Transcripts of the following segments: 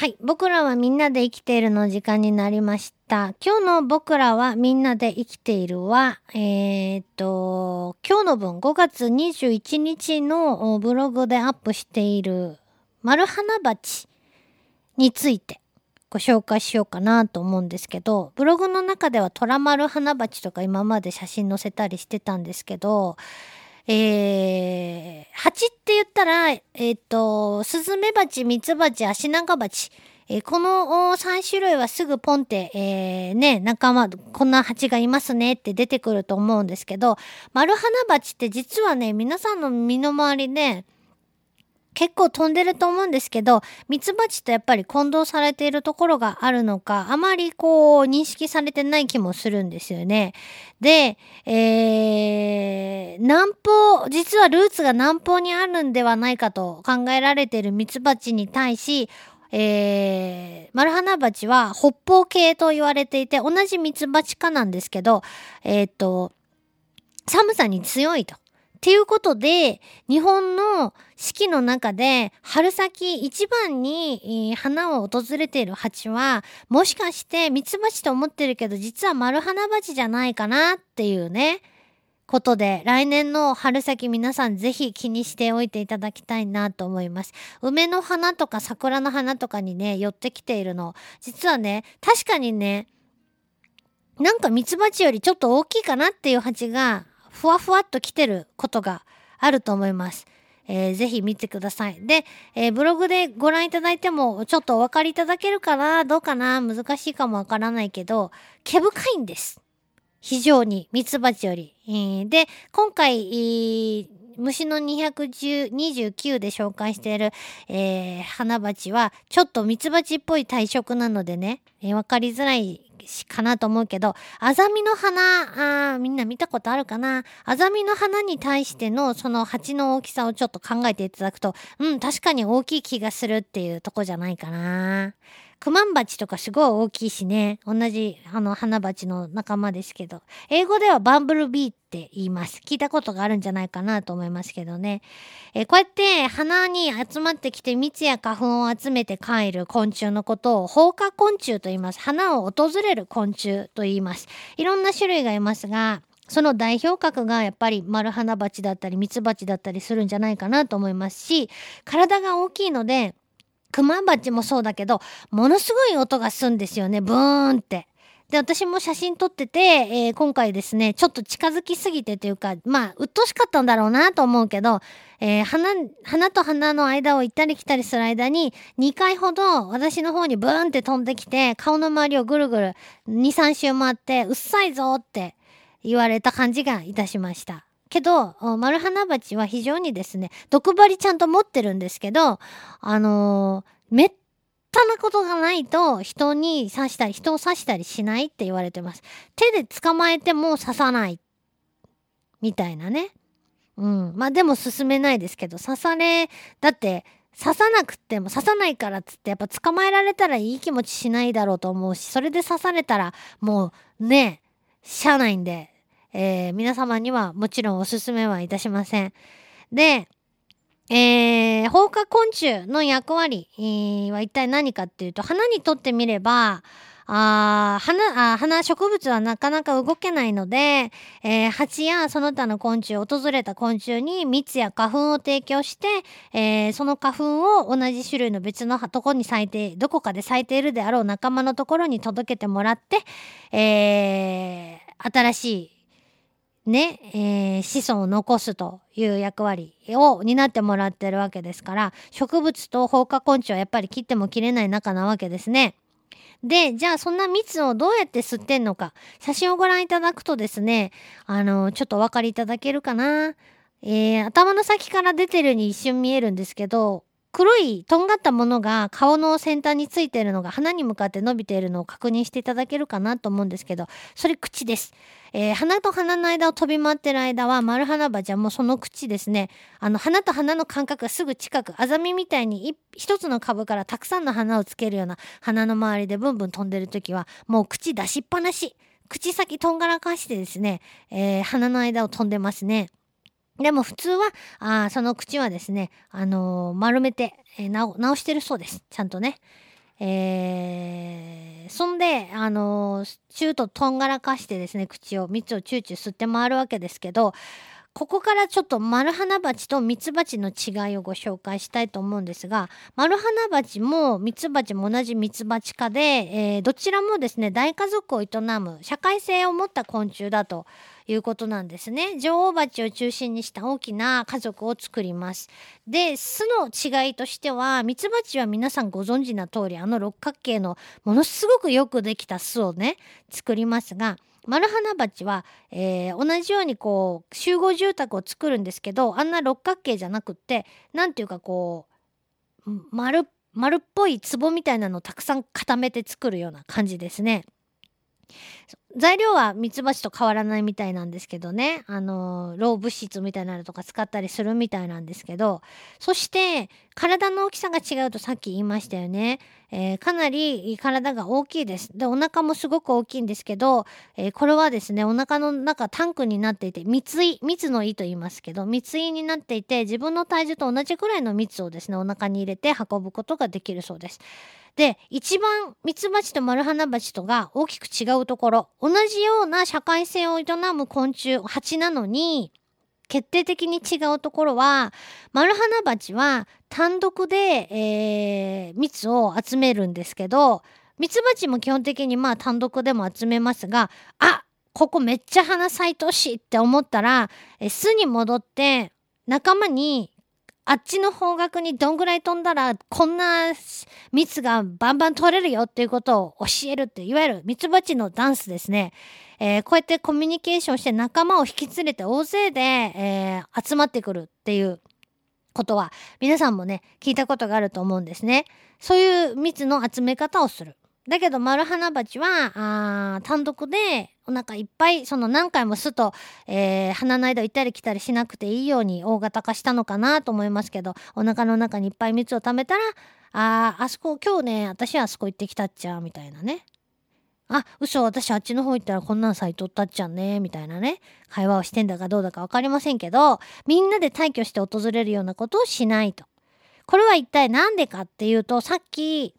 はい。僕らはみんなで生きているの時間になりました。今日の僕らはみんなで生きているは、えーっと、今日の分5月21日のブログでアップしている丸花鉢についてご紹介しようかなと思うんですけど、ブログの中では虎丸花鉢とか今まで写真載せたりしてたんですけど、えー、蜂って言ったら、えーっと、スズメバチ、ミツバチ、アシナガバチ。えーこの3種類はすぐポンって、えーね、仲間、こんな蜂がいますねって出てくると思うんですけど、マルハナバチって実はね、皆さんの身の回りで、結構飛んでると思うんですけど、ミツバチとやっぱり混同されているところがあるのか、あまりこう認識されてない気もするんですよね。で、えー、南方、実はルーツが南方にあるんではないかと考えられているミツバチに対し、えー、マルハナバチは北方系と言われていて、同じミツバチ科なんですけど、えっ、と、寒さに強いと。っていうことで、日本の四季の中で、春先一番に、花を訪れている蜂は、もしかしてミツバチと思ってるけど、実は丸花鉢じゃないかなっていうね、ことで、来年の春先皆さんぜひ気にしておいていただきたいなと思います。梅の花とか桜の花とかにね、寄ってきているの。実はね、確かにね、なんかミツバチよりちょっと大きいかなっていう蜂が、ふわふわっと来てることがあると思います。えーぜひ見てください。で、えーブログでご覧いただいても、ちょっとお分かりいただけるかな？どうかな？難しいかもわからないけど、毛深いんです。非常に、ミツバチより。えーで、今回、虫の229で紹介している、えー花鉢は、ちょっとミツバチっぽい体色なのでね、えーかりづらいかなと思うけど、アザミの花、あみんな見たことあるかな？アザミの花に対してのその鉢の大きさをちょっと考えていただくと、うん、確かに大きい気がするっていうとこじゃないかな。クマンバチとかすごい大きいしね。同じ、あの、花鉢の仲間ですけど。英語ではバンブルビーって言います。聞いたことがあるんじゃないかなと思いますけどね。えーこうやって花に集まってきて蜜や花粉を集めて帰る昆虫のことを放花昆虫と言います。花を訪れる昆虫と言います。いろんな種類がいますが、その代表格がやっぱり丸花鉢だったり蜜蜂だったりするんじゃないかなと思いますし、体が大きいので、クマバチもそうだけど、ものすごい音がするんですよね。ブーンって。で、私も写真撮ってて、えー今回ですね、ちょっと近づきすぎてというか、まあ、鬱陶しかったんだろうなと思うけど、えー花、花と花の間を行ったり来たりする間に、2回ほど私の方にブーンって飛んできて、顔の周りをぐるぐる2、3周回って、うっさいぞって言われた感じがいたしました。けど、マルハナバチは非常にですね、毒針ちゃんと持ってるんですけど、あのーめったなことがないと人に刺したり、人を刺したりしないって言われてます。手で捕まえても刺さない。みたいなね。うん。まあでも進めないですけど、刺され、だって、刺さなくても刺さないからっつってやっぱ捕まえられたらいい気持ちしないだろうと思うし、それで刺されたらもうね、しゃあないんで、えー皆様にはもちろんおすすめはいたしません。で、えー、放花昆虫の役割、えーは一体何かっていうと、花にとってみれば、あ花あ花植物はなかなか動けないので、えー蜂やその他の昆虫、訪れた昆虫に蜜や花粉を提供して、えーその花粉を同じ種類の別のとこに咲いて、どこかで咲いているであろう仲間のところに届けてもらって、えー新しいね、えー子孫を残すという役割を担ってもらってるわけですから、植物と放花昆虫はやっぱり切っても切れない仲なわけですね。で、じゃあそんな蜜をどうやって吸ってんのか、写真をご覧いただくとですね、あの、ちょっとお分かりいただけるかな。えー頭の先から出てるに一瞬見えるんですけど、黒いとんがったものが顔の先端についているのが鼻に向かって伸びているのを確認していただけるかなと思うんですけど、それ口です。えー鼻と鼻の間を飛び回ってる間は丸花葉じゃもうその口ですね。あの鼻と鼻の間隔がすぐ近く、アザミみたいに一一つの株からたくさんの花をつけるような鼻の周りでブンブン飛んでる時はもう口出しっぱなし。口先とんがらかしてですね、えー鼻の間を飛んでますね。でも普通は、あその口はですね、あのー丸めて、えー直してるそうです。ちゃんとね。えー、そんで、あのー、シュートとんがらかしてですね、口を、蜜をチューチュー吸って回るわけですけど、ここからちょっとマルハナバチとミツバチの違いをご紹介したいと思うんですが、マルハナバチもミツバチも同じミツバチ科で、えー、どちらもですね、大家族を営む社会性を持った昆虫だということなんですね。女王蜂を中心にした大きな家族を作ります。で、巣の違いとしては、ミツバチは皆さんご存知な通り、あの六角形のものすごくよくできた巣をね、作りますが、マルハナバチは、えー、同じようにこう集合住宅を作るんですけどあんな六角形じゃなくって何ていうかこう丸丸っぽい壺みたいなのをたくさん固めて作るような感じですね。材料はミツバチと変わらないみたいなんですけどね。あの老物質みたいなのとか使ったりするみたいなんですけど。そして体の大きさが違うとさっき言いましたよね、えー、かなり体が大きいです。でお腹もすごく大きいんですけど、えー、これはですねお腹の中タンクになっていて蜜胃蜜の胃と言いますけど蜜胃になっていて自分の体重と同じくらいの蜜をですねお腹に入れて運ぶことができるそうです。で一番ミツバチとマルハナバチとが大きく違うところ。同じような社会性を営む昆虫蜂なのに決定的に違うところはマルハナバチは単独で、えー、蜜を集めるんですけどミツバチも基本的にまあ単独でも集めますがあここめっちゃ花咲いとしいって思ったら巣に戻って仲間にあっちの方角にどんぐらい飛んだらこんな蜜がバンバン取れるよっていうことを教えるっていわゆる蜜蜂のダンスですね。えー、こうやってコミュニケーションして仲間を引き連れて大勢で、えー、集まってくるっていうことは皆さんもね聞いたことがあると思うんですね。そういう蜜の集め方をする。だけど、マルハナバチは、あ単独でお腹いっぱい、その何回も巣と、えー、鼻の間行ったり来たりしなくていいように大型化したのかなと思いますけど、お腹の中にいっぱい蜜を貯めたら、ああ、あそこ、今日ね、私はあそこ行ってきたっちゃ、みたいなね。あ、嘘、私あっちの方行ったらこんなん咲いとったっちゃんね、みたいなね。会話をしてんだかどうだかわかりませんけど、みんなで退去して訪れるようなことをしないと。これは一体何でかっていうと、さっき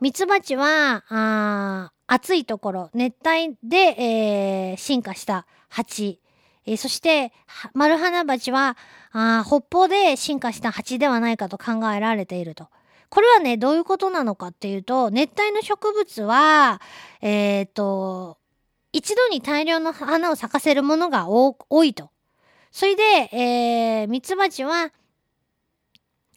ミツバチは、あ暑いところ、熱帯で、えー、進化した蜂。えー、そして、マルハナバチはあ、北方で進化した蜂ではないかと考えられていると。これはね、どういうことなのかっていうと、熱帯の植物は、えっ、ー、と、一度に大量の花を咲かせるものが多いと。それで、えー、ミツバチは、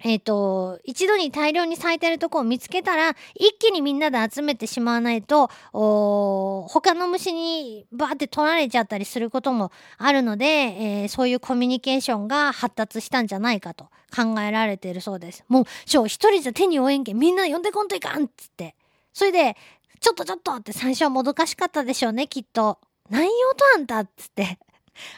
えっ、ー、と、一度に大量に咲いてるとこを見つけたら、一気にみんなで集めてしまわないと、他の虫にバーって取られちゃったりすることもあるので、えー、そういうコミュニケーションが発達したんじゃないかと考えられているそうです。もう、ちょ、一人じゃ手に負えんけん、みんな呼んでこんといかんっつって。それで、ちょっとちょっとって最初はもどかしかったでしょうね、きっと。何用とあんたっつって。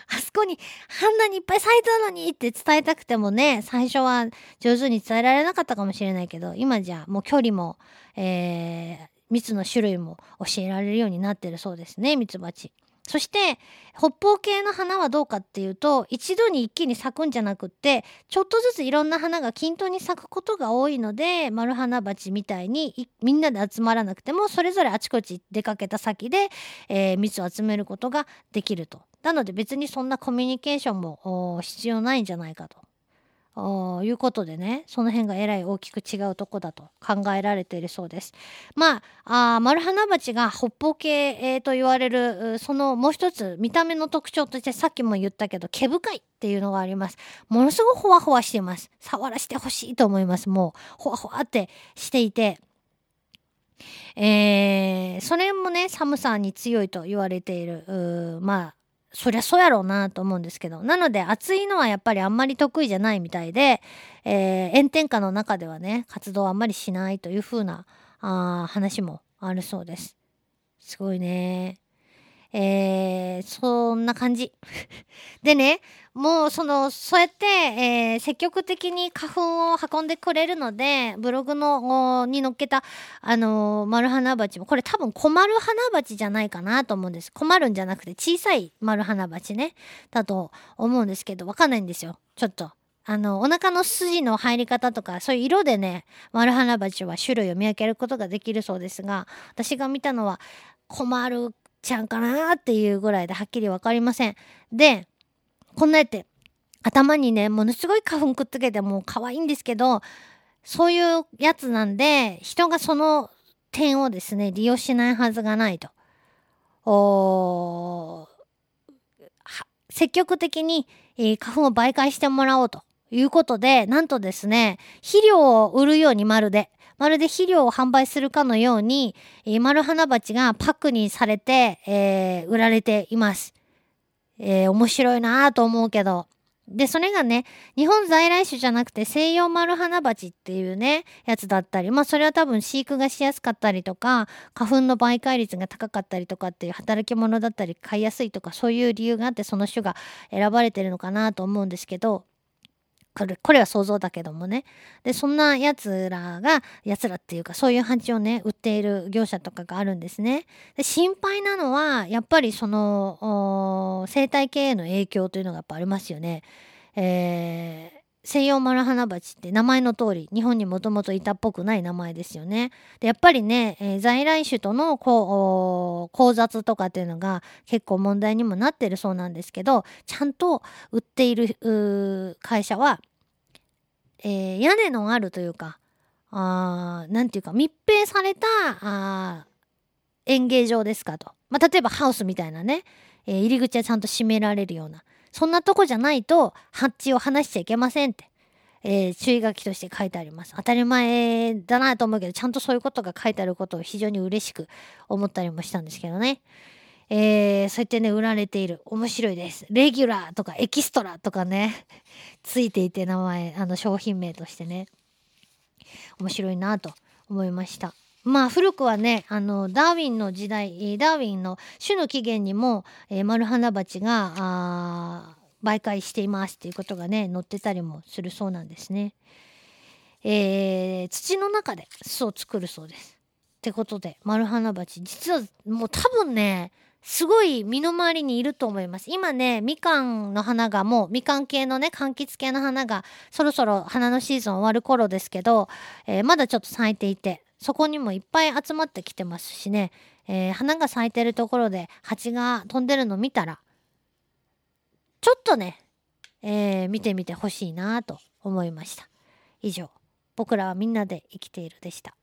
あそこにあんなにいっぱい咲いたのにって伝えたくてもね、最初は上手に伝えられなかったかもしれないけど、今じゃもう距離も、えー、蜜の種類も教えられるようになってるそうですね、ミツバチ。そして北方系の花はどうかっていうと一度に一気に咲くんじゃなくってちょっとずついろんな花が均等に咲くことが多いのでマルハナバチみたいにみんなで集まらなくてもそれぞれあちこち出かけた先で、えー、蜜を集めることができると。なので別にそんなコミュニケーションも必要ないんじゃないかと。いうことでねその辺がえらい大きく違うとこだと考えられているそうです。まああマルハナバチが北方系、と言われるそのもう一つ見た目の特徴としてさっきも言ったけど毛深いっていうのがあります。ものすごくほわほわしています。触らせてほしいと思います。もうほわほわってしていて。えー、それもね寒さに強いと言われているまあそりゃそうやろうなと思うんですけど。なので暑いのはやっぱりあんまり得意じゃないみたいで、えー、炎天下の中ではね、活動あんまりしないという風なあ話もあるそうです。すごいね。えー、そんな感じ。でね、もうその、そうやって、えー、積極的に花粉を運んでくれるので、ブログの、に載っけた、あのー、丸花鉢も、これ多分小丸花鉢じゃないかなと思うんです。困るんじゃなくて小さい丸花鉢ね、だと思うんですけど、わかんないんですよ。ちょっと。あの、お腹の筋の入り方とか、そういう色でね、マルハナバチは種類を見分けることができるそうですが、私が見たのは、困るちゃんかなっていうぐらいではっきりわかりません。で、こんなやって頭にね、ものすごい花粉くっつけてもう可愛いんですけど、そういうやつなんで、人がその点をですね、利用しないはずがないと。お積極的に、えー、花粉を媒介してもらおうということで、なんとですね、肥料を売るようにまるで、まるで肥料を販売するかのように、えー、丸花鉢がパックにされて、えー、売られています。えー、面白いなぁと思うけど。で、それがね、日本在来種じゃなくて西洋丸花鉢っていうね、やつだったり、まあそれは多分飼育がしやすかったりとか、花粉の媒介率が高かったりとかっていう働き者だったり買いやすいとかそういう理由があってその種が選ばれてるのかなと思うんですけど、これ、これは想像だけどもね。で、そんな奴らが、奴らっていうか、そういう蜂をね、売っている業者とかがあるんですね。で、心配なのは、やっぱりその、生態系への影響というのがやっぱありますよね。え、西洋マルハナバチって名前の通り、日本にもともといたっぽくない名前ですよね。で、やっぱりね、えー、在来種とのこう交雑とかっていうのが結構問題にもなってるそうなんですけど、ちゃんと売っている会社は、えー、屋根のあるというか、あなんていうか密閉されたあ園芸場ですかと。まあ、例えばハウスみたいなね、えー、入り口はちゃんと閉められるような。そんなとこじゃないと、ハッチを離しちゃいけませんって、えー、注意書きとして書いてあります。当たり前だなと思うけど、ちゃんとそういうことが書いてあることを非常に嬉しく思ったりもしたんですけどね。えー、そうやってね、売られている。面白いです。レギュラーとかエキストラとかね、ついていて名前、あの商品名としてね、面白いなと思いました。まあ古くはねあのダーウィンの時代ダーウィンの種の起源にも、えー、マルハナバチがあ媒介していますっていうことがね載ってたりもするそうなんですね。えー、土の中で巣を作るそうです。ってことでマルハナバチ実はもう多分ねすごい身の回りにいると思います。今ね、みかんの花がもう、みかん系のね、柑橘系の花がそろそろ花のシーズン終わる頃ですけど、えー、まだちょっと咲いていて、そこにもいっぱい集まってきてますしね、えー、花が咲いてるところで蜂が飛んでるの見たら、ちょっとね、えー、見てみてほしいなと思いました。以上、僕らはみんなで生きているでした。